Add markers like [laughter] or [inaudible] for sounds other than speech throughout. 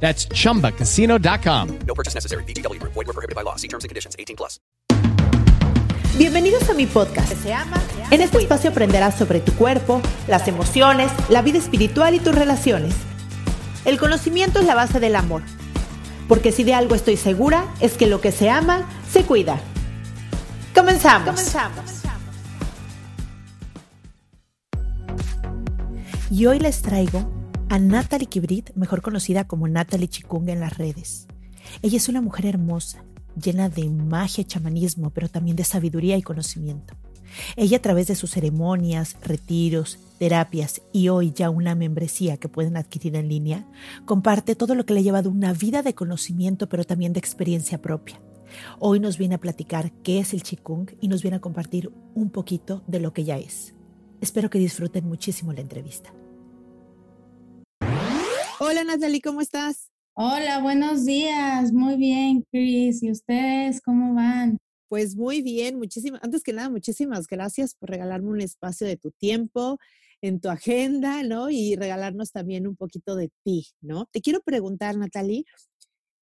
That's chumbacasino.com. No purchase necessary. BGW. Void were prohibited by law. See terms and conditions. 18 plus. Bienvenidos a mi podcast. Se ama, en este espacio aprenderás sobre tu cuerpo, las emociones, la vida espiritual y tus relaciones. El conocimiento es la base del amor. Porque si de algo estoy segura, es que lo que se ama, se cuida. Comenzamos. Comenzamos. Y hoy les traigo a Natalie Kibrit, mejor conocida como Natalie Chikung en las redes. Ella es una mujer hermosa, llena de magia y chamanismo, pero también de sabiduría y conocimiento. Ella a través de sus ceremonias, retiros, terapias y hoy ya una membresía que pueden adquirir en línea, comparte todo lo que le ha llevado una vida de conocimiento, pero también de experiencia propia. Hoy nos viene a platicar qué es el Chikung y nos viene a compartir un poquito de lo que ya es. Espero que disfruten muchísimo la entrevista. Hola Natalie, ¿cómo estás? Hola, buenos días. Muy bien, Chris. ¿Y ustedes cómo van? Pues muy bien, muchísimas, antes que nada, muchísimas gracias por regalarme un espacio de tu tiempo en tu agenda, ¿no? Y regalarnos también un poquito de ti, ¿no? Te quiero preguntar, Natalie,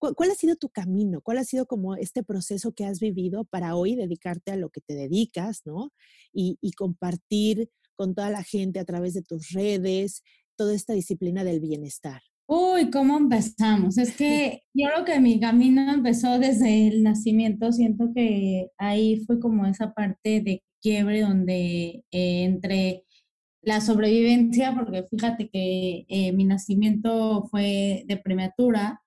¿cuál, ha sido tu camino? ¿Cuál ha sido como este proceso que has vivido para hoy dedicarte a lo que te dedicas, ¿no? Y, y compartir con toda la gente a través de tus redes, toda esta disciplina del bienestar? Uy, ¿cómo empezamos? Es que yo creo que mi camino empezó desde el nacimiento. Siento que ahí fue como esa parte de quiebre donde eh, entre la sobrevivencia, porque fíjate que eh, mi nacimiento fue de prematura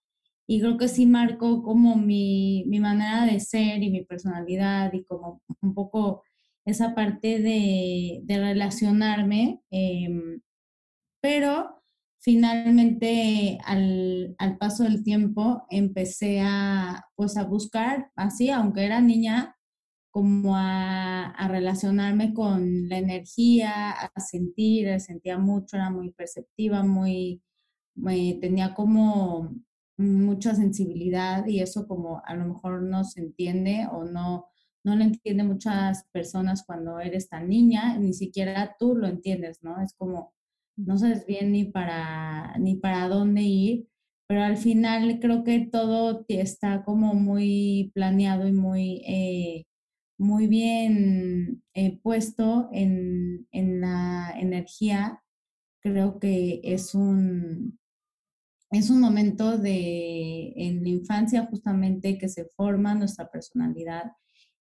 y creo que sí marcó como mi, mi manera de ser y mi personalidad y como un poco esa parte de, de relacionarme. Em, pero finalmente al, paso del tiempo empecé a, pues a buscar, así, aunque era niña, como a, relacionarme con la energía, a sentir, sentía mucho, era muy perceptiva, muy, tenía como mucha sensibilidad y eso como a lo mejor no se entiende o no, no lo entiende muchas personas cuando eres tan niña, ni siquiera tú lo entiendes, ¿no? Es como no sabes bien ni para, ni para dónde ir, pero al final creo que todo está como muy planeado y muy, eh, muy bien eh, puesto en, en, la energía. Creo que es un, es un momento de, en la infancia justamente que se forma nuestra personalidad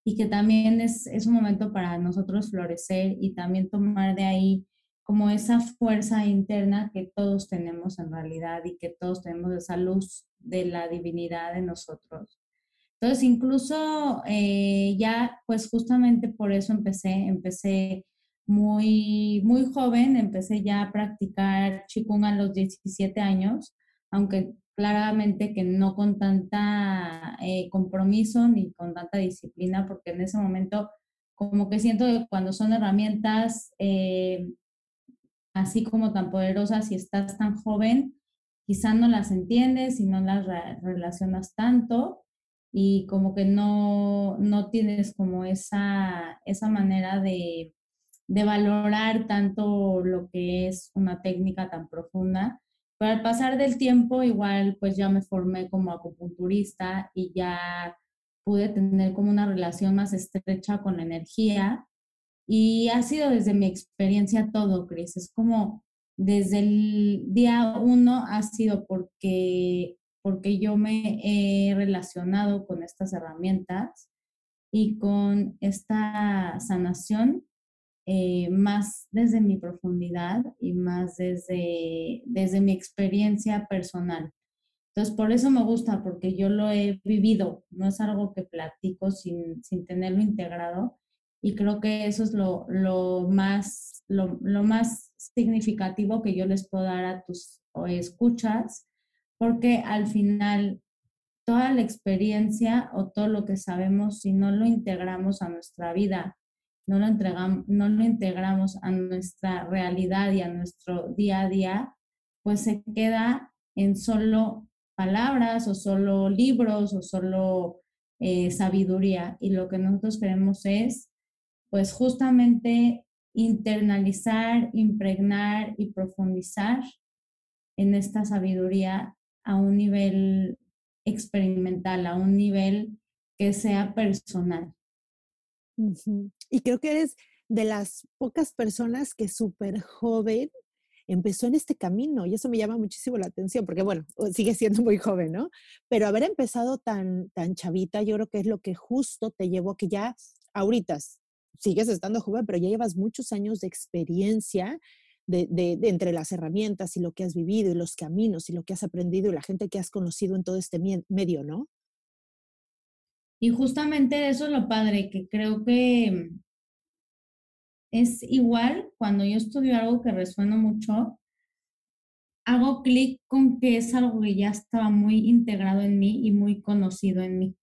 y que también es, es un momento para nosotros florecer y también tomar de ahí como esa fuerza interna que todos tenemos en realidad y que todos tenemos esa luz de la divinidad en nosotros. Entonces, incluso eh, ya, pues justamente por eso empecé, empecé muy, muy joven, empecé ya a practicar Qigong a los 17 años, aunque claramente que no con tanta eh, compromiso ni con tanta disciplina, porque en ese momento como que siento que cuando son herramientas eh, así como tan poderosas si estás tan joven, quizá no las entiendes y no las relacionas tanto y como que no, no tienes como esa, esa manera de, de valorar tanto lo que es una técnica tan profunda. Pero al pasar del tiempo, igual pues ya me formé como acupunturista y ya pude tener como una relación más estrecha con la energía y ha sido desde mi experiencia todo, Cris. Es como desde el día uno ha sido porque, porque yo me he relacionado con estas herramientas y con esta sanación eh, más desde mi profundidad y más desde, desde mi experiencia personal. Entonces, por eso me gusta, porque yo lo he vivido, no es algo que platico sin, sin tenerlo integrado y creo que eso es lo, lo más, lo, lo, más significativo que yo les puedo dar a tus escuchas, porque al final toda la experiencia o todo lo que sabemos, si no lo integramos a nuestra vida, no lo, entregamos, no lo integramos a nuestra realidad y a nuestro día a día, pues se queda en solo palabras o solo libros o solo eh, sabiduría. Y lo que nosotros queremos es, pues justamente internalizar, impregnar y profundizar en esta sabiduría a un nivel experimental, a un nivel que sea personal. Y creo que eres de las pocas personas que súper joven empezó en este camino y eso me llama muchísimo la atención porque bueno, sigue siendo muy joven, ¿no? Pero haber empezado tan, tan chavita, yo creo que es lo que justo te llevó a que ya ahorita sigues estando joven, pero ya llevas muchos años de experiencia de, entre las herramientas y lo que has vivido y los caminos y lo que has aprendido y la gente que has conocido en todo este medio, ¿no? Y justamente eso es lo padre, que creo que es igual cuando yo estudio algo que resueno mucho, hago clic con que es algo que ya estaba muy integrado en mí y muy conocido en mí.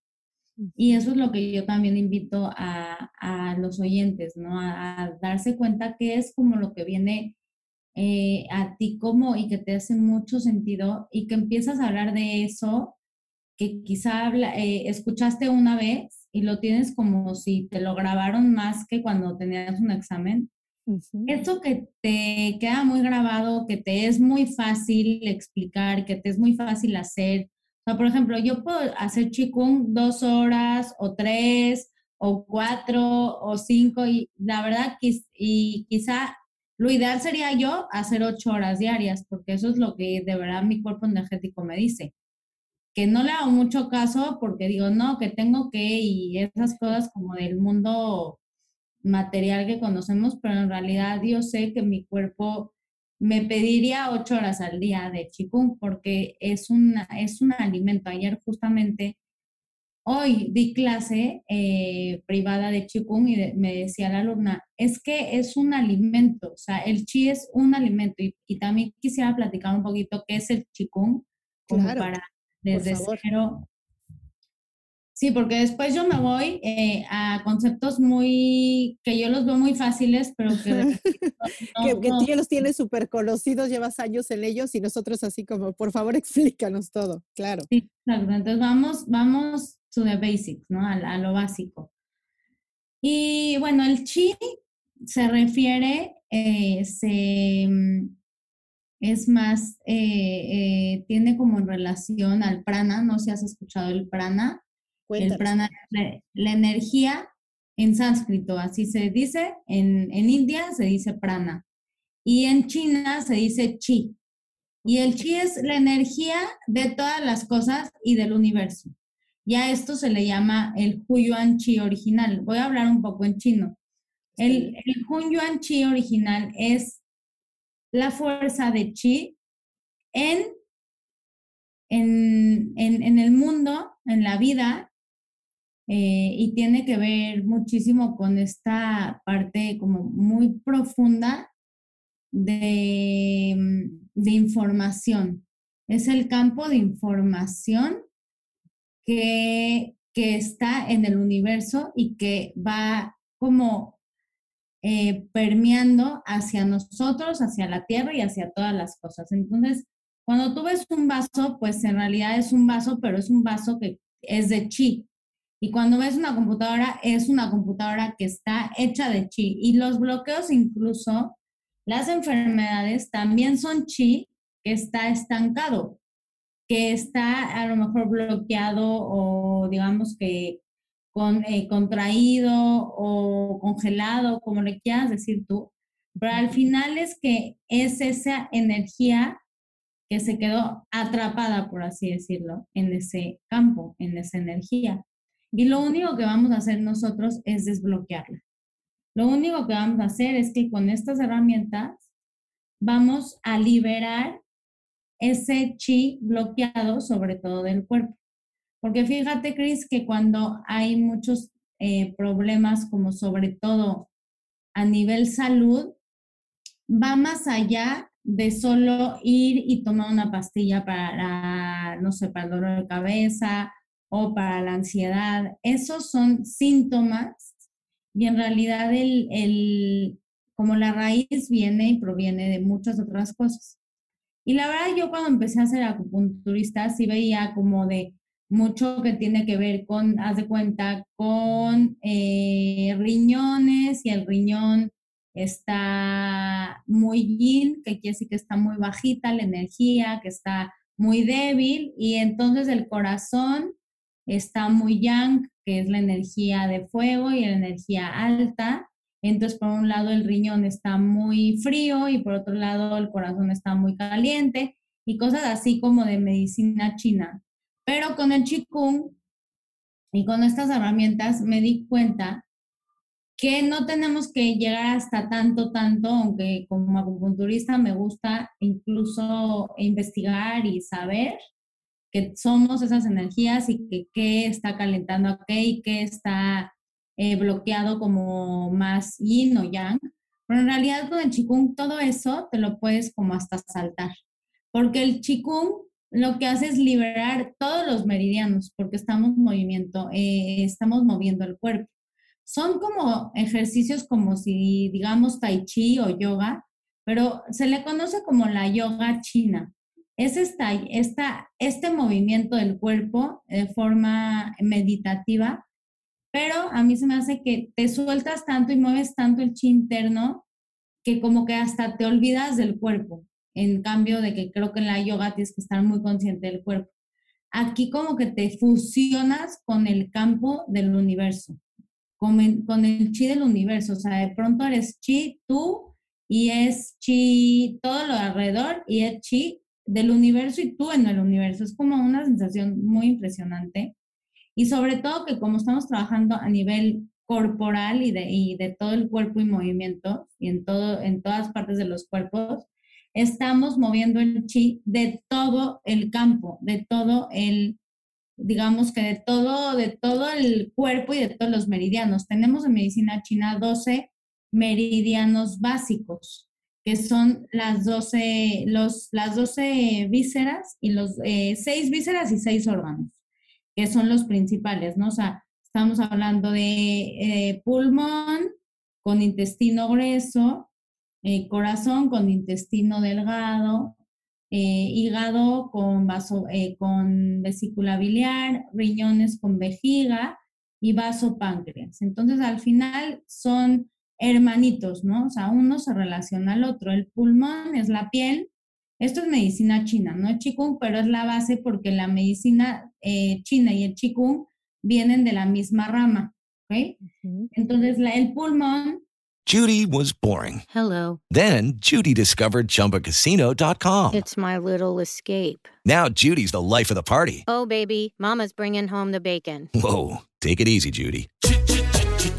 Y eso es lo que yo también invito a, a los oyentes, ¿no? A, darse cuenta que es como lo que viene eh, a ti como y que te hace mucho sentido y que empiezas a hablar de eso que quizá eh, escuchaste una vez y lo tienes como si te lo grabaron más que cuando tenías un examen. Eso que te queda muy grabado, que te es muy fácil explicar, que te es muy fácil hacer. O sea, por ejemplo, yo puedo hacer chikung dos horas o tres o cuatro o cinco y la verdad y quizá lo ideal sería yo hacer ocho horas diarias porque eso es lo que de verdad mi cuerpo energético me dice. Que no le hago mucho caso porque digo, no, que tengo que y esas cosas como del mundo material que conocemos, pero en realidad yo sé que mi cuerpo me pediría ocho horas al día de chikung porque es, una, es un alimento. Ayer justamente, hoy di clase eh, privada de chikung y me decía la alumna, es que es un alimento, o sea, el chi es un alimento y, y también quisiera platicar un poquito qué es el chikung como para desde cero. Sí, porque después yo me voy eh, a conceptos muy, que yo los veo muy fáciles, pero que... [laughs] que, tú ya los tienes súper conocidos, llevas años en ellos y nosotros así como, por favor, [laughs] explícanos todo, claro. Sí, exacto. Entonces vamos, vamos to the basics, ¿no? A, a lo básico. Y bueno, el chi se refiere, eh, se es más, eh, eh, tiene como relación al prana, no sé si has escuchado el prana. El prana es la energía en sánscrito, así se dice, en, en India se dice prana y en China se dice chi. Y el chi es la energía de todas las cosas y del universo. Ya esto se le llama el Huyuan Chi original. Voy a hablar un poco en chino. El, el Huyuan Chi original es la fuerza de chi en, en, en, el mundo, en la vida, eh, y tiene que ver muchísimo con esta parte como muy profunda de, de información. Es el campo de información que, que está en el universo y que va como eh, permeando hacia nosotros, hacia la tierra y hacia todas las cosas. Entonces, cuando tú ves un vaso, pues en realidad es un vaso, pero es un vaso que es de chi. Y cuando ves una computadora, es una computadora que está hecha de chi. Y los bloqueos, incluso las enfermedades, también son chi que está estancado, que está a lo mejor bloqueado o digamos que con, eh, contraído o congelado, como le quieras decir tú, pero al final es que es esa energía que se quedó atrapada, por así decirlo, en ese campo, en esa energía. Y lo único que vamos a hacer nosotros es desbloquearla. Lo único que vamos a hacer es que con estas herramientas vamos a liberar ese chi bloqueado, sobre todo del cuerpo. Porque fíjate, Cris, que cuando hay muchos eh, problemas, como sobre todo a nivel salud, va más allá de solo ir y tomar una pastilla para, no sé, para el dolor de cabeza o para la ansiedad. Esos son síntomas y en realidad el, el, como la raíz viene y proviene de muchas otras cosas. Y la verdad yo cuando empecé a ser acupunturista sí veía como de mucho que tiene que ver con, haz de cuenta, con eh, riñones y el riñón está muy yin, que quiere decir que está muy bajita la energía, que está muy débil, y entonces el corazón está muy yang, que es la energía de fuego y la energía alta. Entonces, por un lado, el riñón está muy frío y por otro lado, el corazón está muy caliente y cosas así como de medicina china. Pero con el Qigong y con estas herramientas me di cuenta que no tenemos que llegar hasta tanto, tanto, aunque como acupunturista me gusta incluso investigar y saber que somos esas energías y que qué está calentando a qué y qué está eh, bloqueado como más yin o yang. Pero en realidad con el chikung todo eso te lo puedes como hasta saltar. Porque el chikung lo que hace es liberar todos los meridianos porque estamos movimiento, eh, estamos moviendo el cuerpo. Son como ejercicios como si digamos tai chi o yoga, pero se le conoce como la yoga china. Es esta, esta, este movimiento del cuerpo de forma meditativa, pero a mí se me hace que te sueltas tanto y mueves tanto el chi interno que como que hasta te olvidas del cuerpo en cambio de que creo que en la yoga tienes que estar muy consciente del cuerpo. Aquí como que te fusionas con el campo del universo, con, el chi del universo, o sea, de pronto eres chi tú y es chi todo lo alrededor y es chi del universo y tú en el universo. Es como una sensación muy impresionante. Y sobre todo que como estamos trabajando a nivel corporal y de, y de todo el cuerpo y movimiento y en, todo, en todas partes de los cuerpos, estamos moviendo el chi de todo el campo, de todo el, digamos que de todo, de todo el cuerpo y de todos los meridianos. Tenemos en medicina china 12 meridianos básicos, que son las 12, los, las 12 vísceras y los eh, 6 vísceras y 6 órganos, que son los principales, ¿no? O sea, estamos hablando de eh, pulmón con intestino grueso, eh, corazón con intestino delgado, eh, hígado con, vaso, con vesícula biliar, riñones con vejiga y vaso páncreas. Entonces, al final son hermanitos, ¿no? O sea, uno se relaciona al otro. El pulmón es la piel. Esto es medicina china, no es chikung, pero es la base porque la medicina china y el chikung vienen de la misma rama, ¿ok? Entonces, la, el pulmón Judy was boring. Hello. Then Judy discovered ChumbaCasino.com. It's my little escape. Now Judy's the life of the party. Oh, baby, Mama's bringing home the bacon. Whoa, take it easy, Judy.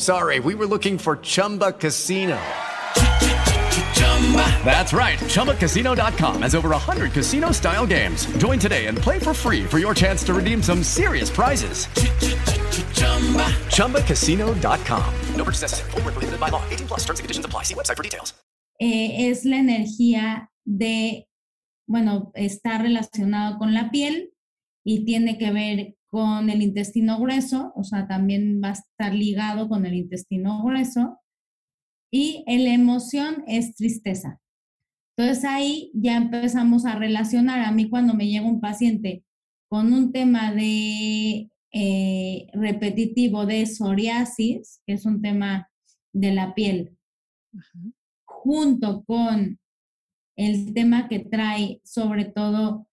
sorry. We were looking for Chumba Casino. That's right. ChumbaCasino.com has over 100 casino style games. Join today and play for free for your chance to redeem some serious prizes. ChumbaCasino.com. No purchase necessary. Void where prohibited by law. 18 plus terms and conditions apply. See website for details. Eh, es la energía de, bueno, está relacionado con la piel y tiene que ver con el intestino grueso, o sea, también va a estar ligado con el intestino grueso. Y la emoción es tristeza. Entonces ahí ya empezamos a relacionar. A mí cuando me llega un paciente con un tema de eh, repetitivo de psoriasis, que es un tema de la piel, junto con el tema que trae sobre todo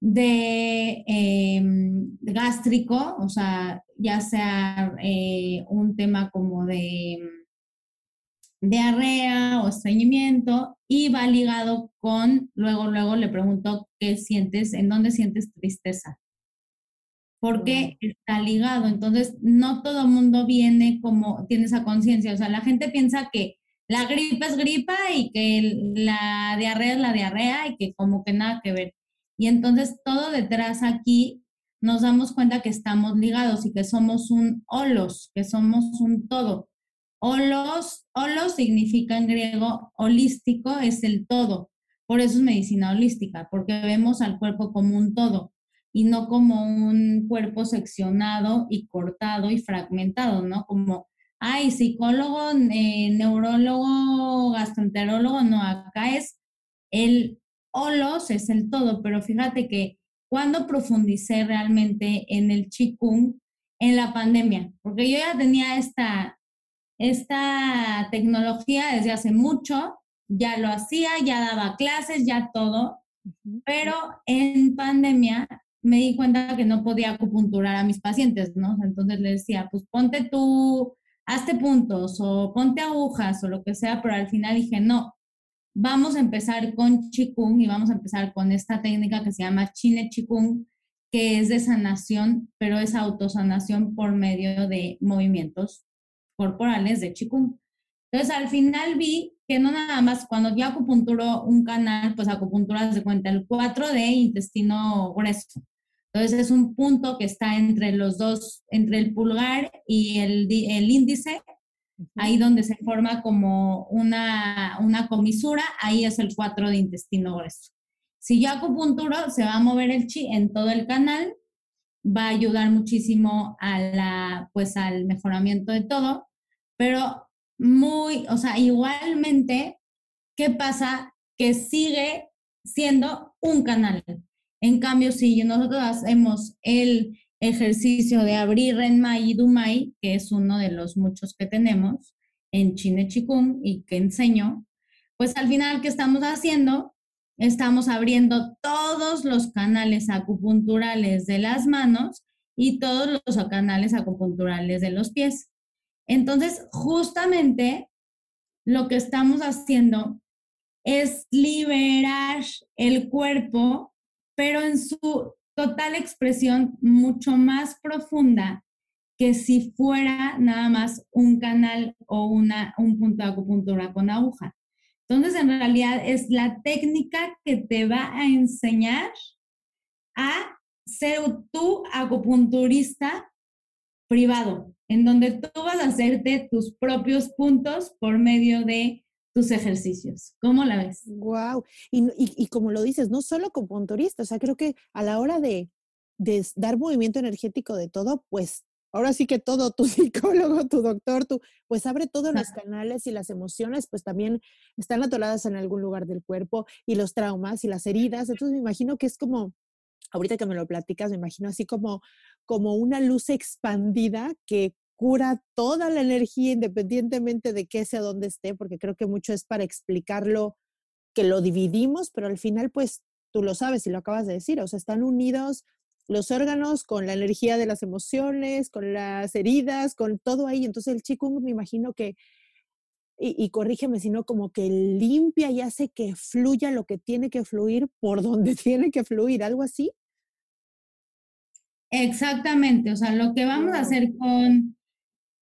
de em, gástrico, o sea, ya sea eh, un tema como de diarrea o estreñimiento y va ligado con, luego, luego le pregunto qué sientes, en dónde sientes tristeza. Porque está ligado. Entonces, no todo el mundo viene como, tiene esa conciencia. O sea, la gente piensa que la gripa es gripa y que la diarrea es la diarrea y que como que nada que ver. Y entonces todo detrás aquí nos damos cuenta que estamos ligados y que somos un holos, que somos un todo. Holos, holos significa en griego holístico, es el todo. Por eso es medicina holística, porque vemos al cuerpo como un todo y no como un cuerpo seccionado y cortado y fragmentado, ¿no? Como, ay, psicólogo, eh, neurólogo, gastroenterólogo, no, acá es el holos, es el todo, pero fíjate que cuando profundicé realmente en el Qigong en la pandemia, porque yo ya tenía esta, esta tecnología desde hace mucho, ya lo hacía, ya daba clases, ya todo, pero en pandemia me di cuenta que no podía acupunturar a mis pacientes, ¿no? Entonces le decía, pues ponte tú, hazte puntos o ponte agujas o lo que sea, pero al final dije, no, vamos a empezar con Qigong y vamos a empezar con esta técnica que se llama Chine Qigong, que es de sanación, pero es autosanación por medio de movimientos corporales de Qigong. Entonces, al final vi que no nada más cuando yo acupunturo un canal, pues acupunturas de cuenta el 4 de intestino grueso. Entonces, es un punto que está entre los dos, entre el pulgar y el, el índice, ahí donde se forma como una, una comisura, ahí es el 4 de intestino grueso. Si yo acupunturo, se va a mover el chi en todo el canal, va a ayudar muchísimo a la, pues, al mejoramiento de todo pero muy, o sea, igualmente, ¿qué pasa? Que sigue siendo un canal. En cambio, si nosotros hacemos el ejercicio de abrir Renmai y Dumai, que es uno de los muchos que tenemos en Chine Chikung y que enseño, pues al final, ¿qué estamos haciendo? Estamos abriendo todos los canales acupunturales de las manos y todos los canales acupunturales de los pies. Entonces, justamente lo que estamos haciendo es liberar el cuerpo, pero en su total expresión mucho más profunda que si fuera nada más un canal o una, un punto de acupuntura con aguja. Entonces, en realidad es la técnica que te va a enseñar a ser tu acupunturista privado, en donde tú vas a hacerte tus propios puntos por medio de tus ejercicios. ¿Cómo la ves? Wow. Y, y, como lo dices, no solo como punturista, o sea, creo que a la hora de, de, dar movimiento energético de todo, pues ahora sí que todo, tu [laughs] psicólogo, tu doctor, tu, pues abre todos los canales y las emociones, pues también están atoradas en algún lugar del cuerpo y los traumas y las heridas. Entonces me imagino que es como ahorita que me lo platicas, me imagino así como, como una luz expandida que cura toda la energía independientemente de qué sea dónde esté, porque creo que mucho es para explicarlo, que lo dividimos, pero al final pues tú lo sabes y lo acabas de decir, o sea, están unidos los órganos con la energía de las emociones, con las heridas, con todo ahí. Entonces el chico me imagino que, y, y, corrígeme, sino como que limpia y hace que fluya lo que tiene que fluir por donde [laughs] tiene que fluir, algo así. Exactamente, o sea, lo que vamos a hacer con,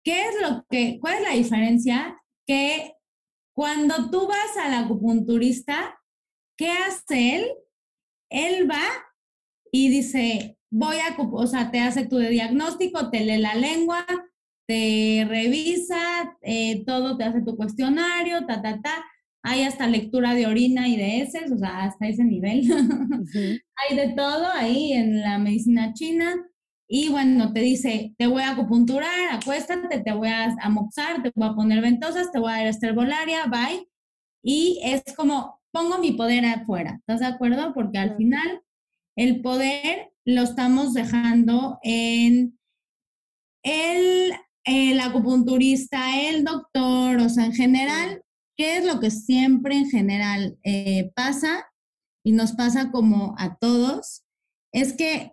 ¿qué es lo que, cuál es la diferencia? Que cuando tú vas al acupunturista, ¿qué hace él? Él va y dice, voy a, o sea, te hace tu diagnóstico, te lee la lengua, te revisa, eh, todo, te hace tu cuestionario, ta, ta, ta. Hay hasta lectura de orina y de heces, o sea, hasta ese nivel. [laughs] Hay de todo ahí en la medicina china. Y bueno, te dice, te voy a acupunturar, acuéstate, te voy a amoxar, te voy a poner ventosas, te voy a dar esterbolaria, bye. Y es como, pongo mi poder afuera, ¿estás de acuerdo? Porque al final el poder lo estamos dejando en el, el acupunturista, el doctor, o sea, en general, ¿qué es lo que siempre en general eh, pasa? y nos pasa como a todos, es que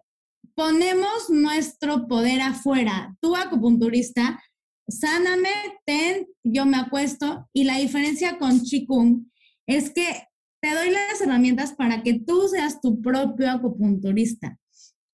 ponemos nuestro poder afuera. Tú, acupunturista, sáname, ten, yo me acuesto. Y la diferencia con Qigong es que te doy las herramientas para que tú seas tu propio acupunturista,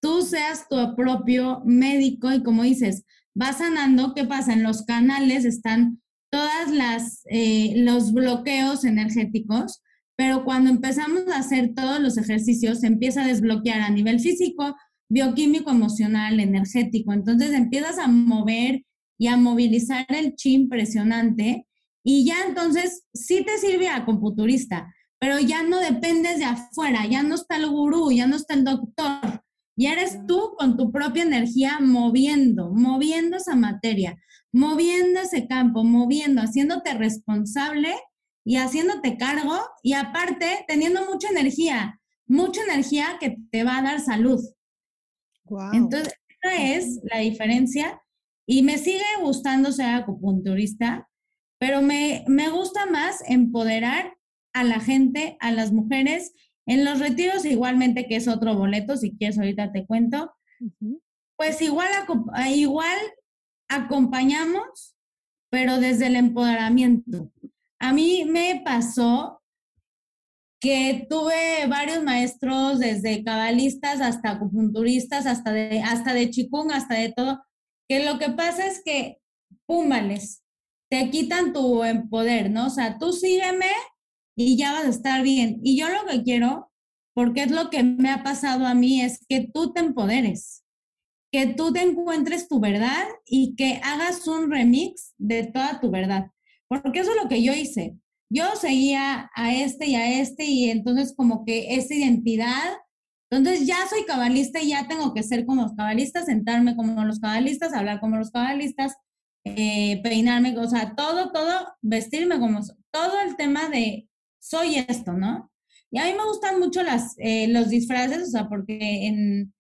tú seas tu propio médico y como dices, vas sanando, ¿qué pasa? En los canales están todas las eh, los bloqueos energéticos, pero cuando empezamos a hacer todos los ejercicios se empieza a desbloquear a nivel físico, bioquímico, emocional, energético. Entonces empiezas a mover y a movilizar el chi impresionante y ya entonces sí te sirve a computurista, pero ya no dependes de afuera, ya no está el gurú, ya no está el doctor, ya eres tú con tu propia energía moviendo, moviendo esa materia, moviendo ese campo, moviendo, haciéndote responsable y haciéndote cargo y aparte teniendo mucha energía, mucha energía que te va a dar salud. Entonces, esa es la diferencia y me sigue gustando ser acupunturista, pero me, me gusta más empoderar a la gente, a las mujeres, en los retiros igualmente, que es otro boleto, si quieres ahorita te cuento, pues igual, igual acompañamos, pero desde el empoderamiento. A mí me pasó que tuve varios maestros, desde cabalistas hasta acupunturistas, hasta de, hasta de chikung, hasta de todo, que lo que pasa es que, púmbales, te quitan tu poder, ¿no? O sea, tú sígueme y ya vas a estar bien. Y yo lo que quiero, porque es lo que me ha pasado a mí, es que tú te empoderes, que tú te encuentres tu verdad y que hagas un remix de toda tu verdad. Porque eso es lo que yo hice. Yo seguía a este y a este y entonces como que esa identidad, entonces ya soy cabalista y ya tengo que ser como los cabalistas, sentarme como los cabalistas, hablar como los cabalistas, eh, peinarme, o sea, todo, todo, vestirme como, todo el tema de soy esto, ¿no? Y a mí me gustan mucho las, eh, los disfraces, o sea, porque en,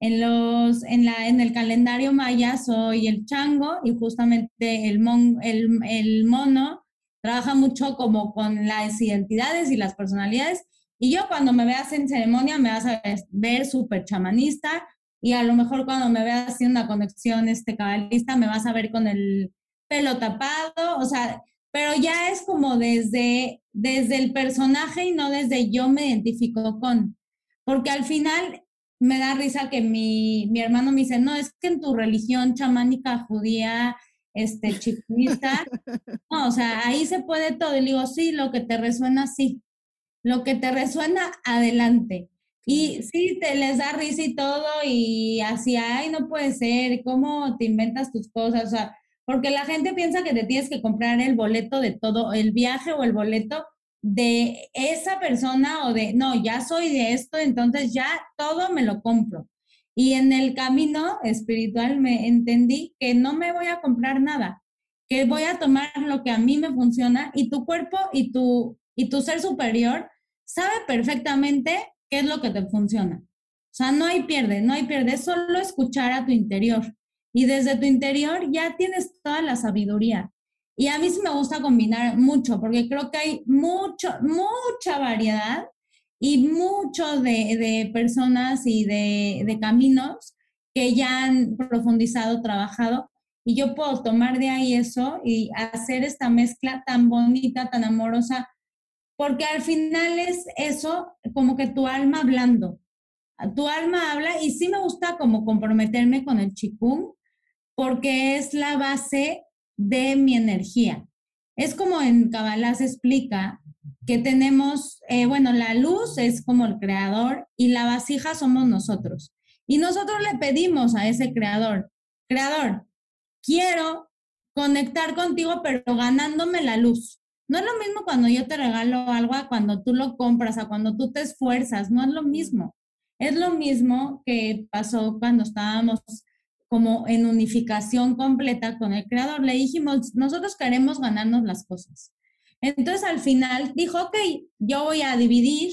en, los, en, la, en el calendario maya soy el chango y justamente el, mon, el, el mono trabaja mucho como con las identidades y las personalidades. Y yo cuando me veas en ceremonia me vas a ver súper chamanista y a lo mejor cuando me veas haciendo una conexión este cabalista me vas a ver con el pelo tapado, o sea, pero ya es como desde, desde el personaje y no desde yo me identifico con. Porque al final me da risa que mi, mi hermano me dice, no, es que en tu religión chamánica judía, este, chiquita, [laughs] no, o sea, ahí se puede todo. Y le digo, sí, lo que te resuena, sí. Lo que te resuena, adelante. Y sí, te les da risa y todo, y así, ay, no puede ser, ¿cómo te inventas tus cosas? O sea, porque la gente piensa que te tienes que comprar el boleto de todo, el viaje o el boleto de esa persona o de, no, ya soy de esto, entonces ya todo me lo compro. Y en el camino espiritual me entendí que no me voy a comprar nada, que voy a tomar lo que a mí me funciona y tu cuerpo y tu, y tu ser superior sabe perfectamente qué es lo que te funciona. O sea, no hay pierde, no hay pierde, solo escuchar a tu interior y desde tu interior ya tienes toda la sabiduría. Y a mí sí me gusta combinar mucho, porque creo que hay mucho, mucha variedad y mucho de, personas y de, caminos que ya han profundizado, trabajado, y yo puedo tomar de ahí eso y hacer esta mezcla tan bonita, tan amorosa, porque al final es eso como que tu alma hablando. Tu alma habla y sí me gusta como comprometerme con el chikung, porque es la base de mi energía. Es como en Kabbalah explica que tenemos, eh, bueno, la luz es como el creador y la vasija somos nosotros. Y nosotros le pedimos a ese creador, creador, quiero conectar contigo, pero ganándome la luz. No es lo mismo cuando yo te regalo algo a cuando tú lo compras, a cuando tú te esfuerzas, no es lo mismo. Es lo mismo que pasó cuando estábamos como en unificación completa con el creador. Le dijimos, nosotros queremos ganarnos las cosas. Entonces al final dijo, ok, yo voy a dividir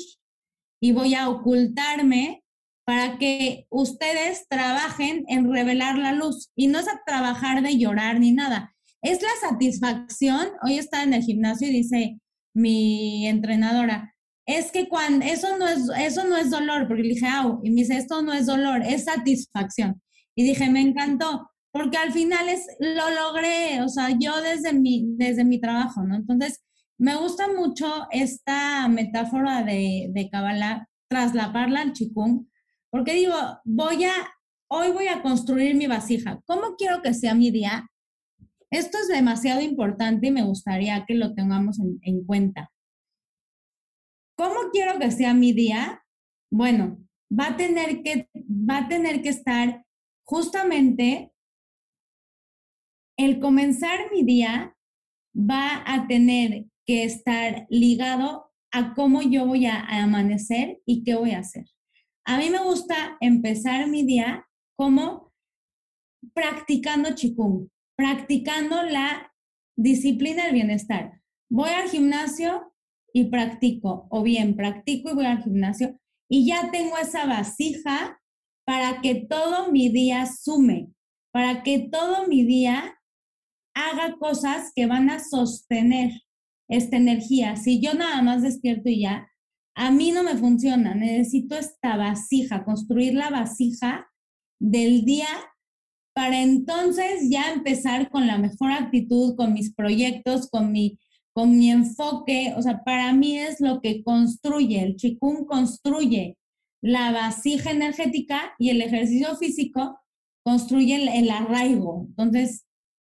y voy a ocultarme para que ustedes trabajen en revelar la luz. Y no es a trabajar de llorar ni nada. Es la satisfacción. Hoy está en el gimnasio y dice mi entrenadora, es que cuando eso no es eso no es dolor, porque le dije, y me dice, esto no es dolor, es satisfacción. Y dije, me encantó, porque al final es, lo logré, o sea, yo desde mi, desde mi trabajo, ¿no? Entonces, me gusta mucho esta metáfora de, de Kabbalah, traslaparla al chikung, porque digo, voy a, hoy voy a construir mi vasija. ¿Cómo quiero que sea mi día? Esto es demasiado importante y me gustaría que lo tengamos en, en cuenta. ¿Cómo quiero que sea mi día? Bueno, va a tener que, va a tener que estar justamente el comenzar mi día va a tener que estar ligado a cómo yo voy a, amanecer y qué voy a hacer. A mí me gusta empezar mi día como practicando chikung, practicando la disciplina del bienestar. Voy al gimnasio y practico, o bien practico y voy al gimnasio y ya tengo esa vasija para que todo mi día sume, para que todo mi día haga cosas que van a sostener esta energía. Si yo nada más despierto y ya, a mí no me funciona. Necesito esta vasija, construir la vasija del día para entonces ya empezar con la mejor actitud, con mis proyectos, con mi, con mi enfoque. O sea, para mí es lo que construye, el chikung construye la vasija energética y el ejercicio físico construye el, el arraigo. Entonces,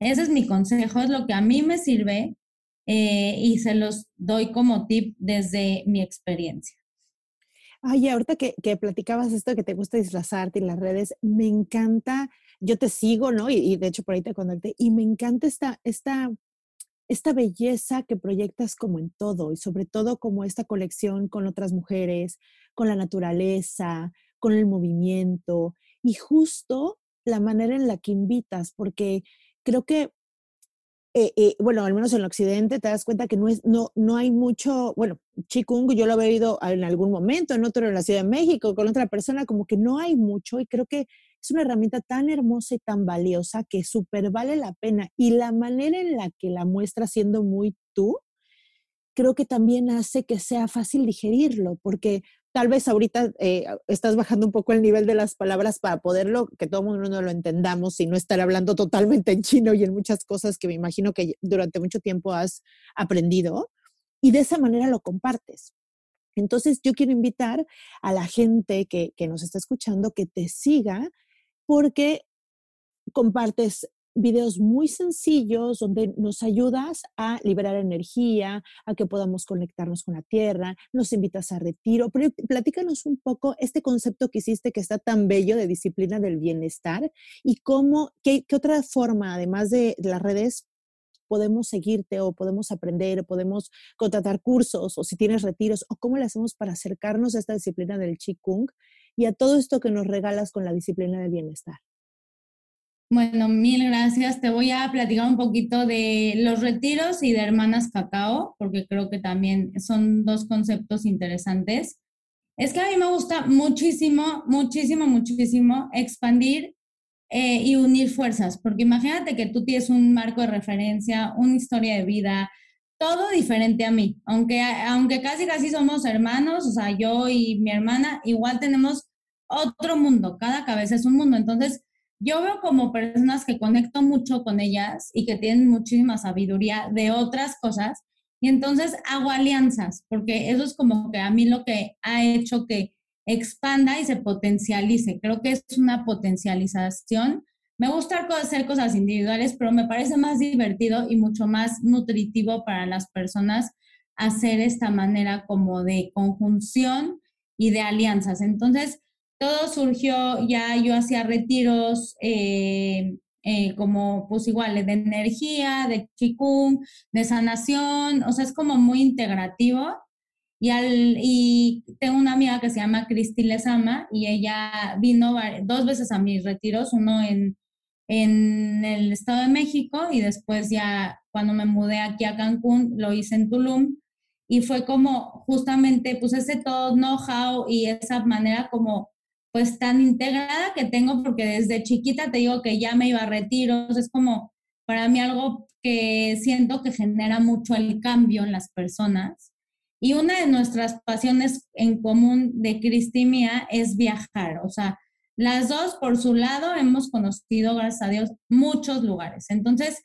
Ese es mi consejo, es lo que a mí me sirve eh, y se los doy como tip desde mi experiencia. Ay, ahorita que, que, platicabas esto que te gusta disfrazarte en las redes, me encanta, yo te sigo, ¿no? Y, y de hecho por ahí te conecté, y me encanta esta, esta, esta belleza que proyectas como en todo, y sobre todo como esta colección con otras mujeres, con la naturaleza, con el movimiento, y justo la manera en la que invitas, porque creo que, eh, eh, bueno, al menos en el occidente te das cuenta que no, es, no, no hay mucho, bueno, Chikung yo lo he oído en algún momento, en otro en la Ciudad de México, con otra persona, como que no hay mucho y creo que es una herramienta tan hermosa y tan valiosa que súper vale la pena. Y la manera en la que la muestras siendo muy tú, creo que también hace que sea fácil digerirlo, porque tal vez ahorita eh, estás bajando un poco el nivel de las palabras para poderlo, que todo el mundo lo entendamos y no estar hablando totalmente en chino y en muchas cosas que me imagino que durante mucho tiempo has aprendido y de esa manera lo compartes. Entonces yo quiero invitar a la gente que, que nos está escuchando que te siga porque compartes videos muy sencillos donde nos ayudas a liberar energía, a que podamos conectarnos con la tierra, nos invitas a retiro, pero platícanos un poco este concepto que hiciste que está tan bello de disciplina del bienestar y cómo, qué, qué otra forma, además de, las redes, podemos seguirte o podemos aprender o podemos contratar cursos o si tienes retiros o cómo le hacemos para acercarnos a esta disciplina del Qigong y a todo esto que nos regalas con la disciplina del bienestar. Bueno, mil gracias. Te voy a platicar un poquito de los retiros y de Hermanas Cacao, porque creo que también son dos conceptos interesantes. Es que a mí me gusta muchísimo, muchísimo, muchísimo expandir eh, y unir fuerzas, porque imagínate que tú tienes un marco de referencia, una historia de vida, todo diferente a mí, aunque, aunque casi casi somos hermanos, o sea, yo y mi hermana, igual tenemos otro mundo, cada cabeza es un mundo, entonces yo veo como personas que conecto mucho con ellas y que tienen muchísima sabiduría de otras cosas y entonces hago alianzas, porque eso es como que a mí lo que ha hecho que expanda y se potencialice. Creo que es una potencialización. Me gusta hacer cosas individuales, pero me parece más divertido y mucho más nutritivo para las personas hacer esta manera como de conjunción y de alianzas. Entonces, todo surgió ya, yo hacía retiros eh, eh, como pues igual de energía, de chikung, de sanación, o sea, es como muy integrativo. Y, al, y tengo una amiga que se llama Cristi Lezama y ella vino dos veces a mis retiros, uno en, en el Estado de México y después ya cuando me mudé aquí a Cancún lo hice en Tulum y fue como justamente pues ese todo know-how y esa manera como pues tan integrada que tengo porque desde chiquita te digo que ya me iba a retiros, es como para mí algo que siento que genera mucho el cambio en las personas. Y una de nuestras pasiones en común de Cristi y mía es viajar, o sea, las dos por su lado hemos conocido, gracias a Dios, muchos lugares. Entonces,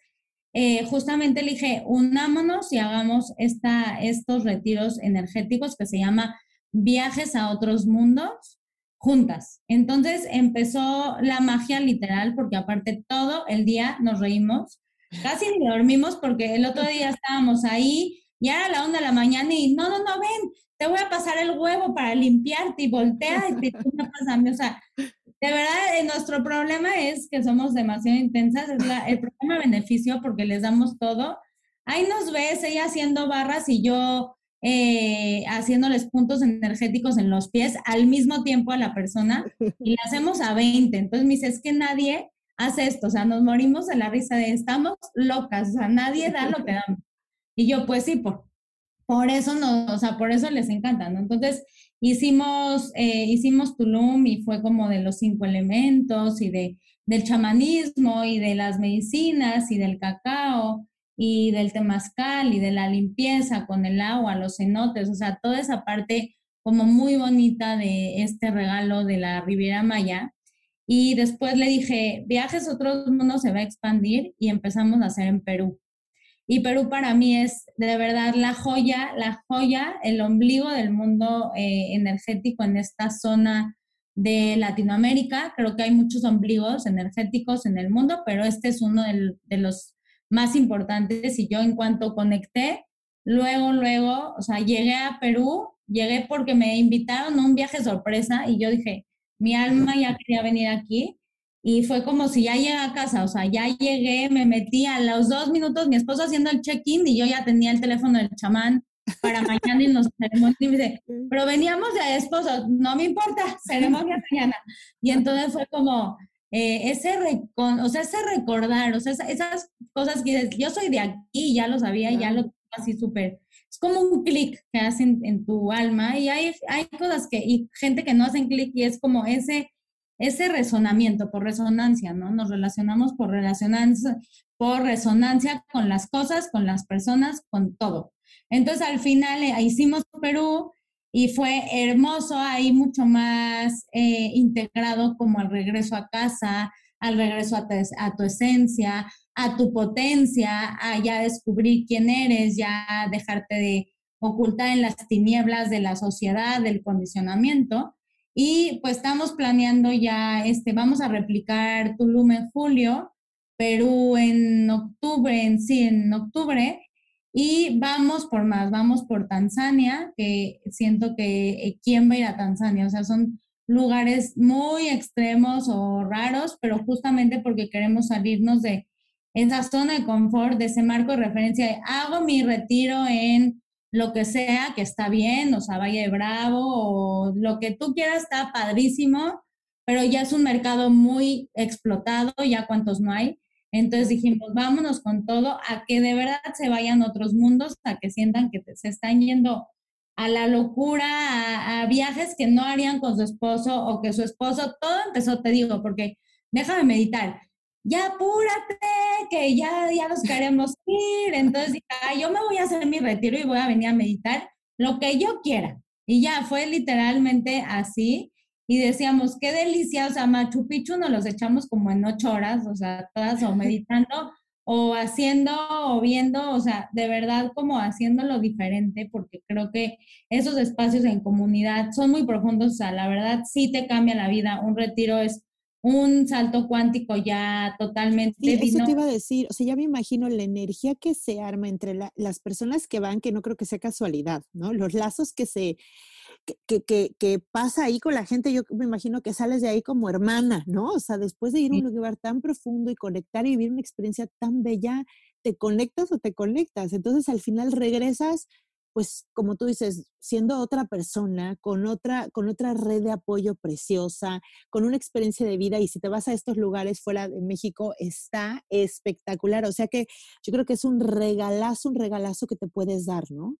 eh, justamente le dije, unámonos y hagamos esta, estos retiros energéticos que se llama viajes a otros mundos juntas. Entonces empezó la magia literal, porque aparte todo el día nos reímos, casi ni dormimos porque el otro día estábamos ahí y era la onda de la mañana y no, no, no, ven, te voy a pasar el huevo para limpiarte y voltea y te pasa. O sea, de verdad, eh, nuestro problema es que somos demasiado intensas, es la, el problema beneficio porque les damos todo. Ahí nos ves ella haciendo barras y yo eh, haciéndoles puntos energéticos en los pies al mismo tiempo a la persona y le hacemos a 20. Entonces me dice, es que nadie hace esto, o sea, nos morimos de la risa de estamos locas, o sea, nadie da lo que [laughs] damos. Y yo, pues sí, por, por eso no, o sea, por eso les encanta, ¿no? Entonces hicimos, eh, hicimos Tulum y fue como de los cinco elementos y de, del chamanismo y de las medicinas y del cacao y del temazcal y de la limpieza con el agua, los cenotes, o sea, toda esa parte como muy bonita de este regalo de la Riviera Maya. Y después le dije, viajes a otros mundos se va a expandir y empezamos a hacer en Perú. Y Perú para mí es de verdad la joya, la joya, el ombligo del mundo eh, energético en esta zona de Latinoamérica. Creo que hay muchos ombligos energéticos en el mundo, pero este es uno de los más importantes y yo en cuanto conecté, luego, luego, o sea, llegué a Perú, llegué porque me invitaron a un viaje sorpresa y yo dije, mi alma ya quería venir aquí y fue como si ya llegué a casa, o sea, ya llegué, me metí a los dos minutos, mi esposo haciendo el check-in y yo ya tenía el teléfono del chamán para mañana y nos ceremonia y me dice, [laughs] pero veníamos de esposo, no me importa, ceremonia mañana. Y entonces fue como, eh, ese, o sea, ese recordar, o sea, esas cosas que yo soy de aquí, ya lo sabía, ya lo tengo así súper, es como un clic que hacen en tu alma y hay, hay cosas que, y gente que no hacen clic y es como ese, ese resonamiento por resonancia, ¿no? Nos relacionamos por resonancia, por resonancia con las cosas, con las personas, con todo. Entonces al final eh, hicimos Perú y fue hermoso, ahí mucho más eh, integrado como al regreso a casa, al regreso a, tu esencia, a tu potencia, a ya descubrir quién eres, ya dejarte de ocultar en las tinieblas de la sociedad, del condicionamiento. Y pues estamos planeando ya, este, vamos a replicar Tulum en julio, Perú en octubre, en sí, en octubre, y vamos por más, vamos por Tanzania, que siento que eh, quién va a ir a Tanzania, o sea, son lugares muy extremos o raros, pero justamente porque queremos salirnos de esa zona de confort, de ese marco de referencia de hago mi retiro en lo que sea, que está bien, o sea, Valle de Bravo, o lo que tú quieras, está padrísimo, pero ya es un mercado muy explotado, ya cuántos no hay. Entonces dijimos, vámonos con todo, a que de verdad se vayan otros mundos, a que sientan que se están yendo a la locura, a, viajes que no harían con su esposo o que su esposo, todo empezó, te digo, porque déjame meditar, ya apúrate, que ya, ya nos queremos [laughs] ir. Entonces dije, yo me voy a hacer mi retiro y voy a venir a meditar lo que yo quiera. Y ya fue literalmente así y decíamos, qué delicia, o sea, Machu Picchu nos los echamos como en ocho horas, o sea, todas o meditando o haciendo o viendo, o sea, de verdad como haciéndolo diferente, porque creo que esos espacios en comunidad son muy profundos, o sea, la verdad sí te cambia la vida. Un retiro es un salto cuántico ya totalmente. Sí, eso te iba a decir, o sea, ya me imagino la energía que se arma entre las personas que van, que no creo que sea casualidad, ¿no? Los lazos que se, que, que, que, pasa ahí con la gente, yo me imagino que sales de ahí como hermana, ¿no? O sea, después de ir a un lugar tan profundo y conectar y vivir una experiencia tan bella, te conectas o te conectas. Entonces al final regresas pues como tú dices, siendo otra persona, con otra, con otra red de apoyo preciosa, con una experiencia de vida y si te vas a estos lugares fuera de México, está espectacular. O sea que yo creo que es un regalazo, un regalazo que te puedes dar, ¿no?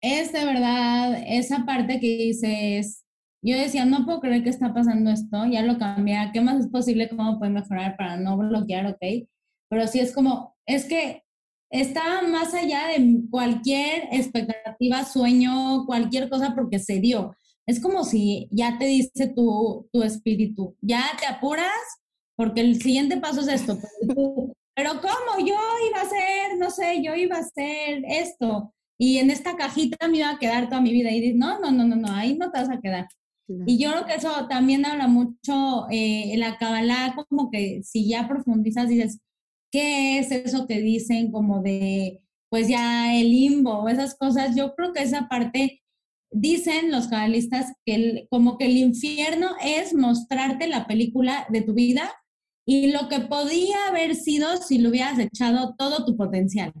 Es de verdad esa parte que dices, yo decía, no puedo creer que está pasando esto, ya lo cambié, ¿qué más es posible? ¿Cómo puede mejorar para no bloquear? Ok. Pero sí es como, es que está más allá de cualquier expectativa, sueño, cualquier cosa porque se dio. Es como si ya te dice tu, tu espíritu, ya te apuras porque el siguiente paso es esto. Pero, ¿cómo? Yo iba a hacer, no sé, yo iba a hacer esto. Y en esta cajita me iba a quedar toda mi vida. Y dices, no, no, no, no, no, ahí no te vas a quedar. Y yo creo que eso también habla mucho eh, en la Kabbalah, como que si ya profundizas, dices, ¿Qué es eso que dicen como de, pues ya el limbo, esas cosas? Yo creo que esa parte, dicen los cabalistas que como que el infierno es mostrarte la película de tu vida y lo que podía haber sido si lo hubieras echado todo tu potencial.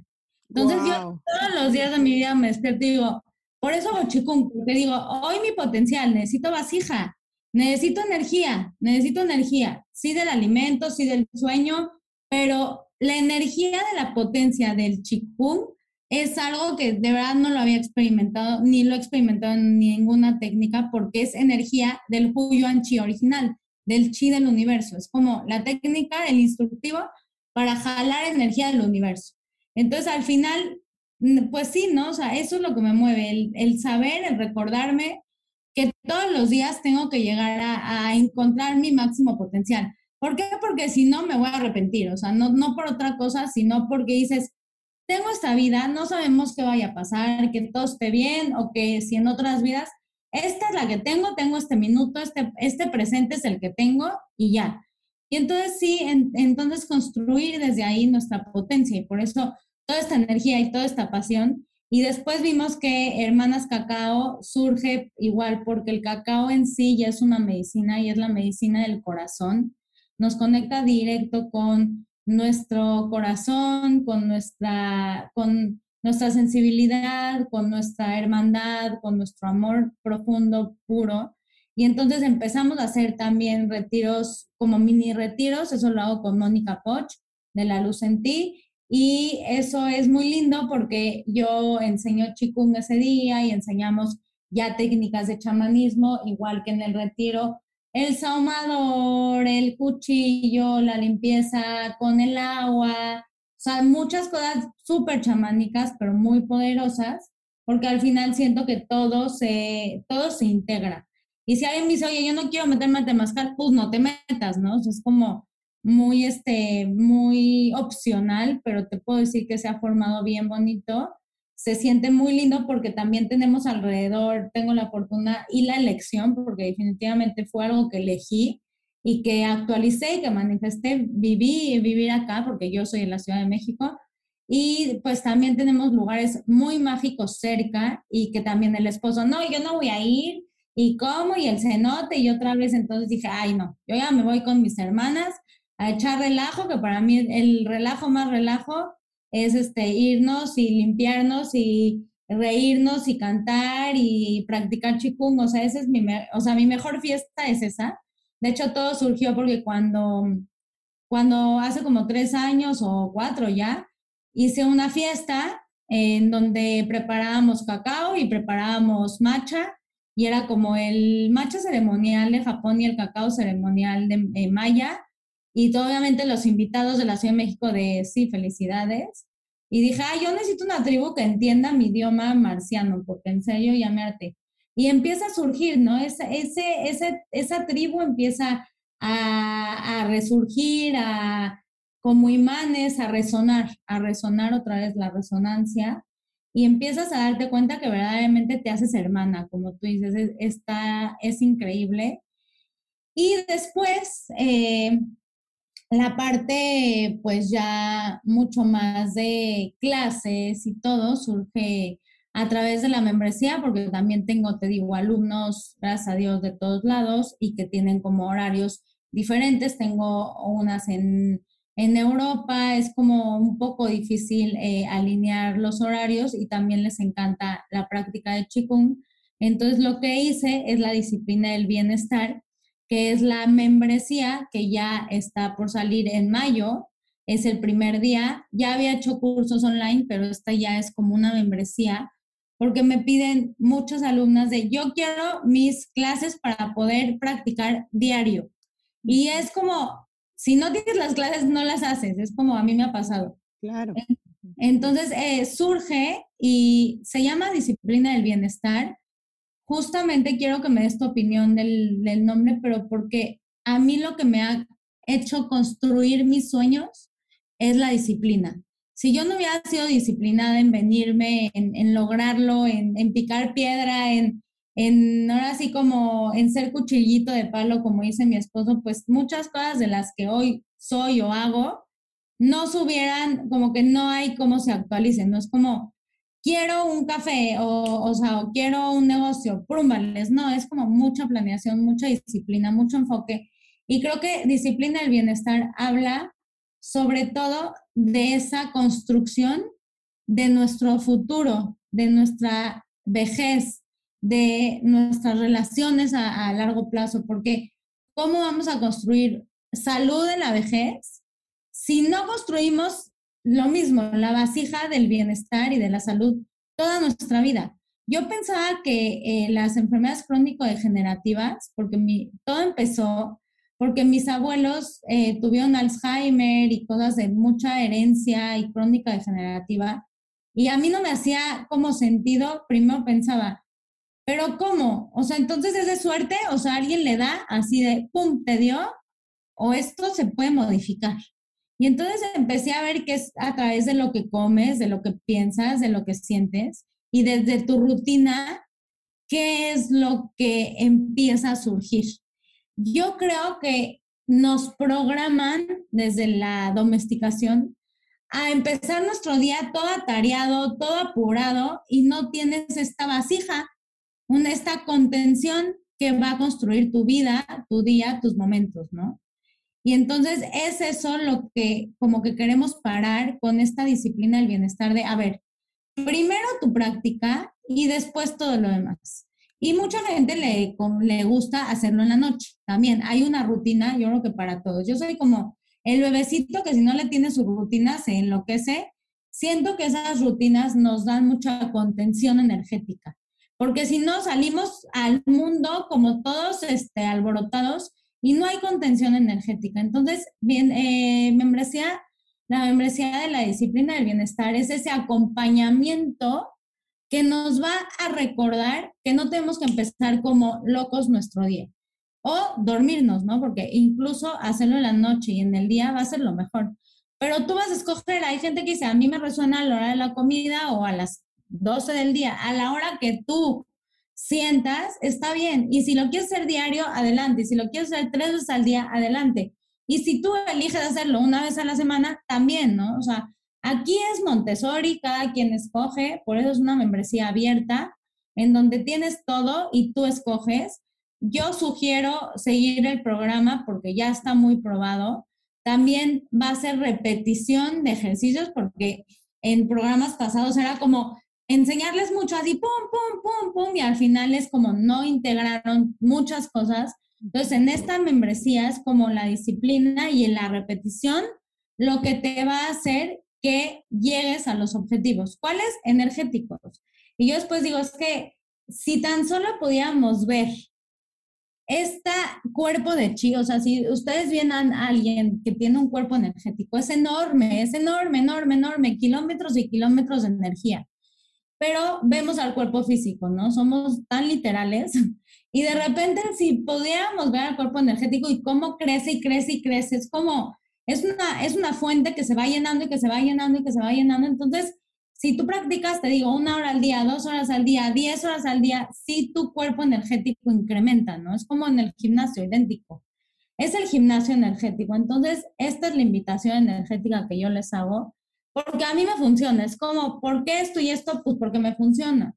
Entonces yo todos los días de mi vida me despierto y digo, por eso chicún, porque digo, hoy mi potencial, necesito vasija, necesito energía, necesito energía, sí del alimento, sí del sueño, pero la energía de la potencia del chikung es algo que de verdad no lo había experimentado, ni lo he experimentado en ninguna técnica, porque es energía del Huyuan Chi original, del Chi del universo. Es como la técnica, el instructivo para jalar energía del universo. Entonces, al final, pues sí, ¿no? O sea, eso es lo que me mueve, el, el saber, el recordarme que todos los días tengo que llegar a, a encontrar mi máximo potencial. ¿Por qué? Porque si no me voy a arrepentir, o sea, no, no por otra cosa, sino porque dices, tengo esta vida, no sabemos qué vaya a pasar, que todo esté bien o que si en otras vidas, esta es la que tengo, tengo este minuto, este, este presente es el que tengo y ya. Y entonces sí, entonces construir desde ahí nuestra potencia y por eso toda esta energía y toda esta pasión. Y después vimos que Hermanas Cacao surge igual porque el cacao en sí ya es una medicina y es la medicina del corazón nos conecta directo con nuestro corazón, con nuestra, con nuestra sensibilidad, con nuestra hermandad, con nuestro amor profundo, puro. Y entonces empezamos a hacer también retiros como mini retiros, eso lo hago con Mónica Poch de La Luz en Ti. Y eso es muy lindo porque yo enseño chikung ese día y enseñamos ya técnicas de chamanismo, igual que en el retiro el saumador, el cuchillo, la limpieza con el agua, o sea, muchas cosas súper chamánicas, pero muy poderosas, porque al final siento que todo se, todo se integra. Y si alguien me dice, oye, yo no quiero meterme a temazcal, pues no te metas, ¿no? es como muy, este, muy opcional, pero te puedo decir que se ha formado bien bonito. Se siente muy lindo porque también tenemos alrededor, tengo la fortuna y la elección, porque definitivamente fue algo que elegí y que actualicé y que manifesté, viví y vivir acá, porque yo soy en la Ciudad de México. Y pues también tenemos lugares muy mágicos cerca y que también el esposo, no, yo no voy a ir, y cómo, y el cenote, y otra vez. Entonces dije, ay no, yo ya me voy con mis hermanas a echar relajo, que para mí el relajo más relajo es este, irnos y limpiarnos y reírnos y cantar y practicar chikung, o sea, ese es mi, o sea, mi mejor fiesta es esa. De hecho, todo surgió porque cuando, cuando hace como tres años o cuatro ya, hice una fiesta en donde preparábamos cacao y preparábamos matcha y era como el matcha ceremonial de Japón y el cacao ceremonial de Maya y obviamente los invitados de la Ciudad de México de sí, felicidades. Y dije, ah, yo necesito una tribu que entienda mi idioma marciano, porque en serio llamarte. Y empieza a surgir, ¿no? Esa, ese, esa tribu empieza a, a resurgir, a, como imanes a resonar, a resonar otra vez la resonancia y empiezas a darte cuenta que verdaderamente te haces hermana, como tú dices, es, está, es increíble. Y después, eh, la parte pues ya mucho más de clases y todo surge a través de la membresía, porque también tengo, te digo, alumnos, gracias a Dios, de todos lados y que tienen como horarios diferentes. Tengo unas en, en Europa, es como un poco difícil eh, alinear los horarios y también les encanta la práctica de Qigong. Entonces, lo que hice es la disciplina del bienestar que es la membresía que ya está por salir en mayo. Es el primer día. Ya había hecho cursos online, pero esta ya es como una membresía porque me piden muchas alumnas de yo quiero mis clases para poder practicar diario. Y es como, si no tienes las clases, no las haces. Es como a mí me ha pasado. Claro. Entonces eh, surge y se llama disciplina del bienestar justamente quiero que me des tu opinión del, nombre, pero porque a mí lo que me ha hecho construir mis sueños es la disciplina. Si yo no hubiera sido disciplinada en venirme, en, lograrlo, en, picar piedra, en, en ahora sí como en ser cuchillito de palo, como dice mi esposo, pues muchas cosas de las que hoy soy o hago, no subieran, como que no hay cómo se actualicen, no es como, quiero un café o, o sea, o quiero un negocio, prúmbales. No, es como mucha planeación, mucha disciplina, mucho enfoque. Y creo que disciplina del bienestar habla sobre todo de esa construcción de nuestro futuro, de nuestra vejez, de nuestras relaciones a, a largo plazo, porque ¿cómo vamos a construir salud en la vejez si no construimos lo mismo, la vasija del bienestar y de la salud toda nuestra vida. Yo pensaba que eh, las enfermedades crónico-degenerativas, porque mi, todo empezó porque mis abuelos eh, tuvieron Alzheimer y cosas de mucha herencia y crónica degenerativa, y a mí no me hacía como sentido, primero pensaba, pero ¿cómo? O sea, entonces es de suerte, o sea, alguien le da así de, ¡pum!, te dio, o esto se puede modificar. Y entonces empecé a ver que es a través de lo que comes, de lo que piensas, de lo que sientes y desde tu rutina, qué es lo que empieza a surgir. Yo creo que nos programan desde la domesticación a empezar nuestro día todo atareado, todo apurado y no tienes esta vasija, esta contención que va a construir tu vida, tu día, tus momentos, ¿no? Y entonces es eso lo que como que queremos parar con esta disciplina del bienestar de, a ver, primero tu práctica y después todo lo demás. Y mucha gente le, le gusta hacerlo en la noche también. Hay una rutina, yo creo que para todos. Yo soy como el bebecito que si no le tiene su rutina se enloquece. Siento que esas rutinas nos dan mucha contención energética, porque si no salimos al mundo como todos este, alborotados y no hay contención energética. Entonces, bien, eh, membresía, la membresía de la disciplina del bienestar es ese acompañamiento que nos va a recordar que no tenemos que empezar como locos nuestro día o dormirnos, ¿no? Porque incluso hacerlo en la noche y en el día va a ser lo mejor. Pero tú vas a escoger, hay gente que dice, a mí me resuena a la hora de la comida o a las 12 del día, a la hora que tú sientas, está bien. Y si lo quieres hacer diario, adelante. Y si lo quieres hacer tres veces al día, adelante. Y si tú eliges hacerlo una vez a la semana, también, ¿no? O sea, aquí es Montessori, cada quien escoge, por eso es una membresía abierta, en donde tienes todo y tú escoges. Yo sugiero seguir el programa porque ya está muy probado. También va a ser repetición de ejercicios porque en programas pasados era como enseñarles mucho así, pum, pum, pum, pum, y al final es como no integraron muchas cosas. Entonces, en esta membresía es como la disciplina y en la repetición lo que te va a hacer que llegues a los objetivos. ¿Cuáles? Energéticos. Y yo después digo, es que si tan solo pudiéramos ver este cuerpo de chi, o sea, si ustedes ven a alguien que tiene un cuerpo energético, es enorme, es enorme, enorme, enorme, kilómetros y kilómetros de energía pero vemos al cuerpo físico, ¿no? Somos tan literales. [laughs] Y de repente, si pudiéramos ver al cuerpo energético y cómo crece y crece y crece, es como es una, es una fuente que se va llenando y que se va llenando y que se va llenando. Entonces, si tú practicas, te digo, una hora al día, dos horas al día, diez horas al día, sí tu cuerpo energético incrementa, ¿no? Es como en el gimnasio, idéntico. Es el gimnasio energético. Entonces, esta es la invitación energética que yo les hago, porque a mí me funciona. Es como, ¿por qué esto y esto? Pues porque me funciona.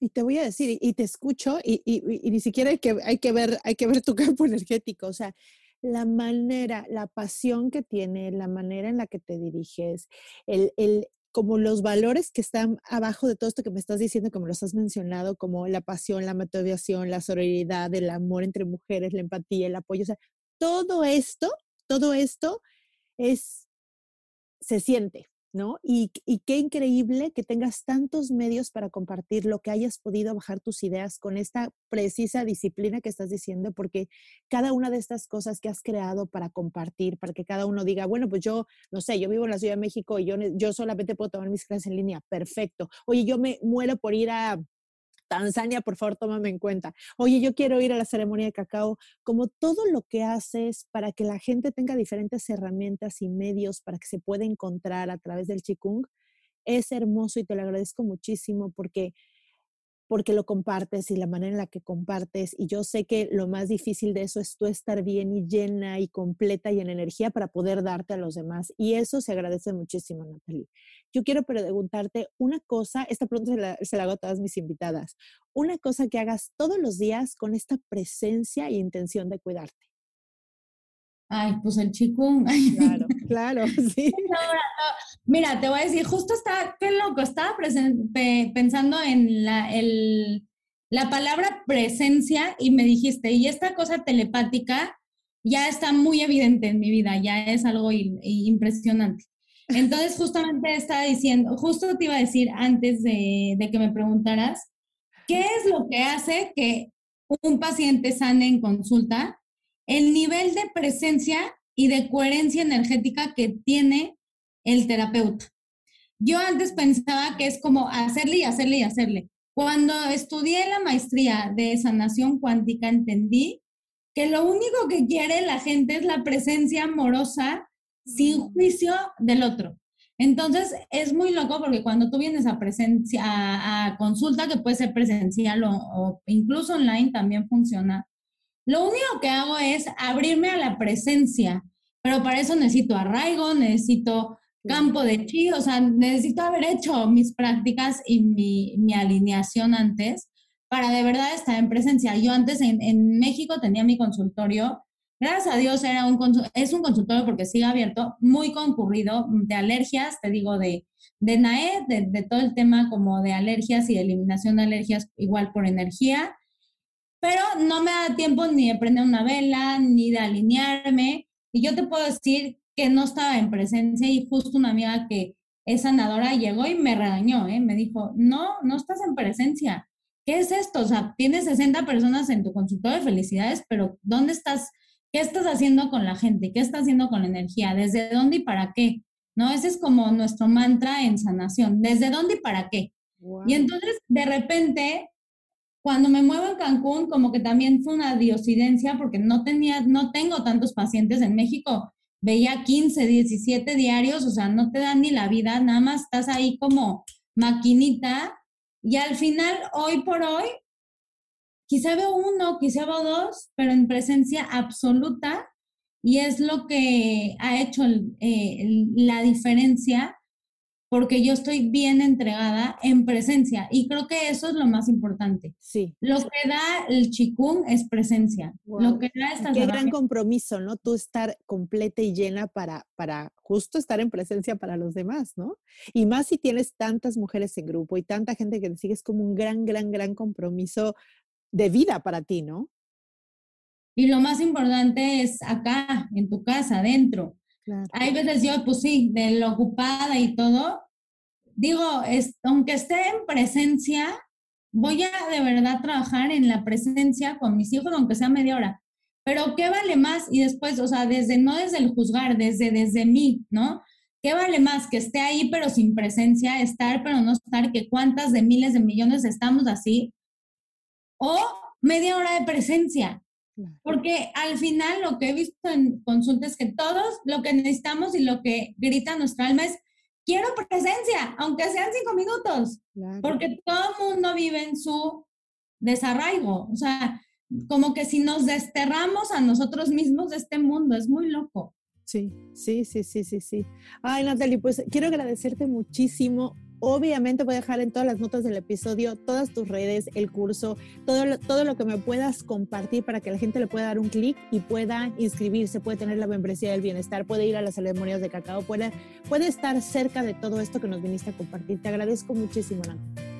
Y te voy a decir, y te escucho, y, y, ni siquiera hay que, hay, que ver, hay que ver tu [laughs] campo energético. O sea, la manera, la pasión que tiene, la manera en la que te diriges, el, el, como los valores que están abajo de todo esto que me estás diciendo, como los has mencionado, como la pasión, la motivación, la sororidad, el amor entre mujeres, la empatía, el apoyo, o sea, todo esto, todo esto es, se siente, ¿no? Y, qué increíble que tengas tantos medios para compartir lo que hayas podido bajar tus ideas con esta precisa disciplina que estás diciendo, porque cada una de estas cosas que has creado para compartir, para que cada uno diga, bueno, pues yo, no sé, yo vivo en la Ciudad de México y yo, yo solamente puedo tomar mis clases en línea, perfecto. Oye, yo me muero por ir a Tanzania, por favor, tómame en cuenta. Oye, yo quiero ir a la ceremonia de cacao, como todo lo que haces para que la gente tenga diferentes herramientas y medios para que se pueda encontrar a través del Qigong, es hermoso y te lo agradezco muchísimo porque porque lo compartes y la manera en la que compartes. Y yo sé que lo más difícil de eso es tú estar bien y llena y completa y en energía para poder darte a los demás. Y eso se agradece muchísimo, Natalie. Yo quiero preguntarte una cosa, esta pregunta se la, se la hago a todas mis invitadas, una cosa que hagas todos los días con esta presencia e intención de cuidarte. Ay, pues el chikung. Claro, [laughs] claro, sí. Mira, te voy a decir, justo está, qué loco, estaba pensando en la, el, la palabra presencia y me dijiste, y esta cosa telepática ya está muy evidente en mi vida, ya es algo impresionante. Entonces, justamente estaba diciendo, justo te iba a decir antes de, de que me preguntaras, ¿qué es lo que hace que un paciente sane en consulta? El nivel de presencia y de coherencia energética que tiene el terapeuta. Yo antes pensaba que es como hacerle y hacerle y hacerle. Cuando estudié la maestría de sanación cuántica, entendí que lo único que quiere la gente es la presencia amorosa sin mm. juicio del otro. Entonces, es muy loco porque cuando tú vienes a presencia, a, consulta, que puede ser presencial o incluso online, también funciona, lo único que hago es abrirme a la presencia, pero para eso necesito arraigo, necesito campo de chi, o sea, necesito haber hecho mis prácticas y mi, alineación antes para de verdad estar en presencia. Yo antes en, México tenía mi consultorio, gracias a Dios era un, es un consultorio porque sigue abierto, muy concurrido de alergias, te digo, de, de NAE, de, de todo el tema como de alergias y eliminación de alergias igual por energía pero no me da tiempo ni de prender una vela, ni de alinearme. Y yo te puedo decir que no estaba en presencia y justo una amiga que es sanadora llegó y me regañó, ¿eh? me dijo, no, no estás en presencia. ¿Qué es esto? O sea, tienes 60 personas en tu consultorio de felicidades, pero ¿dónde estás? ¿Qué estás haciendo con la gente? ¿Qué estás haciendo con la energía? ¿Desde dónde y para qué? ¿No? Ese es como nuestro mantra en sanación. ¿Desde dónde y para qué? Y entonces, de repente, cuando me muevo en Cancún, como que también fue una diosidencia porque no tenía, no tengo tantos pacientes en México. Veía 15, 17 diarios, o sea, no te dan ni la vida, nada más estás ahí como maquinita. Y al final, hoy por hoy, quizá veo uno, quizá veo dos, pero en presencia absoluta. Y es lo que ha hecho eh, la diferencia porque yo estoy bien entregada en presencia y creo que eso es lo más importante. Sí. Lo que da el chikung es presencia. Lo que da esta Qué gran compromiso, ¿no? Tú estar completa y llena para, para justo estar en presencia para los demás, ¿no? Y más si tienes tantas mujeres en grupo y tanta gente que te sigue, es como un gran, gran, gran compromiso de vida para ti, ¿no? Y lo más importante es acá, en tu casa, adentro hay veces yo, pues sí, de lo ocupada y todo, digo, es, aunque esté en presencia, voy a de verdad trabajar en la presencia con mis hijos, aunque sea media hora. Pero ¿qué vale más? Y después, o sea, desde, no desde el juzgar, desde, desde mí, ¿no? ¿Qué vale más? Que esté ahí pero sin presencia, estar pero no estar, que cuántas de miles de millones estamos así. O media hora de presencia. Porque al final lo que he visto en consulta es que todos lo que necesitamos y lo que grita nuestra alma es, quiero presencia, aunque sean cinco minutos, porque todo el mundo vive en su desarraigo. O sea, como que si nos desterramos a nosotros mismos de este mundo, es muy loco. Sí, sí, sí, sí, sí, sí. Ay, Natalie, pues quiero agradecerte muchísimo. Obviamente voy a dejar en todas las notas del episodio todas tus redes, el curso, todo lo, todo lo que me puedas compartir para que la gente le pueda dar un clic y pueda inscribirse, puede tener la membresía del bienestar, puede ir a las ceremonias de cacao, puede, puede estar cerca de todo esto que nos viniste a compartir. Te agradezco muchísimo, Natalie.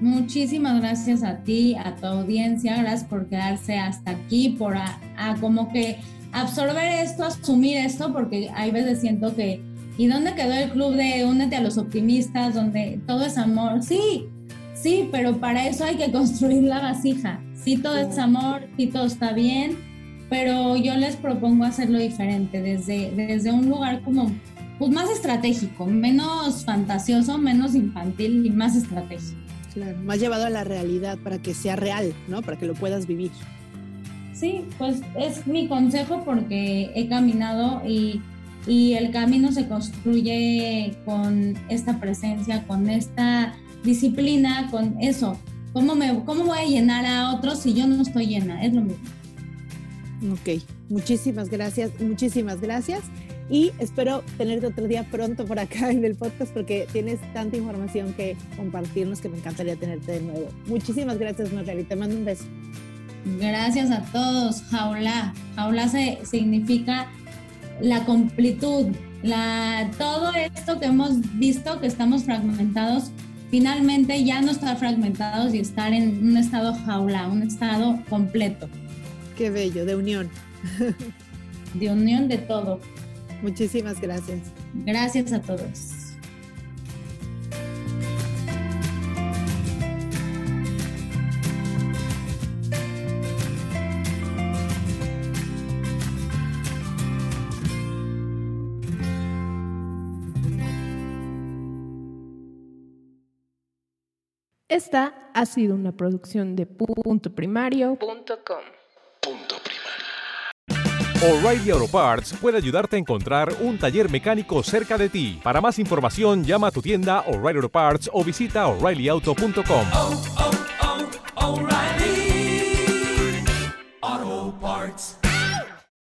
Muchísimas gracias a ti, a tu audiencia, gracias por quedarse hasta aquí, por a, como que absorber esto, asumir esto, porque hay veces siento que, ¿y dónde quedó el club de únete a los optimistas, donde todo es amor? Sí, sí, pero para eso hay que construir la vasija. Sí, todo es amor, sí, todo está bien, pero yo les propongo hacerlo diferente, desde, desde un lugar como pues más estratégico, menos fantasioso, menos infantil y más estratégico. Claro, más llevado a la realidad para que sea real, ¿no? Para que lo puedas vivir. Sí, pues es mi consejo porque he caminado y, y el camino se construye con esta presencia, con esta disciplina, con eso. ¿Cómo, me, ¿Cómo voy a llenar a otros si yo no estoy llena? Es lo mismo. Ok, muchísimas gracias, muchísimas gracias y espero tenerte otro día pronto por acá en el podcast porque tienes tanta información que compartirnos que me encantaría tenerte de nuevo. Muchísimas gracias, Natalie. Te mando un beso. Gracias a todos. Jaula. Jaula se, significa la completud, la, todo esto que hemos visto que estamos fragmentados, finalmente ya no estar fragmentados y estar en un estado jaula, un estado completo. Qué bello, de unión. De unión de todo. Muchísimas gracias. Gracias a todos. Esta ha sido una producción de punto primario.com. Punto primario. O'Reilly Auto Parts puede ayudarte a encontrar un taller mecánico cerca de ti. Para más información, llama a tu tienda O'Reilly Auto Parts o visita oreillyauto.com. Oh,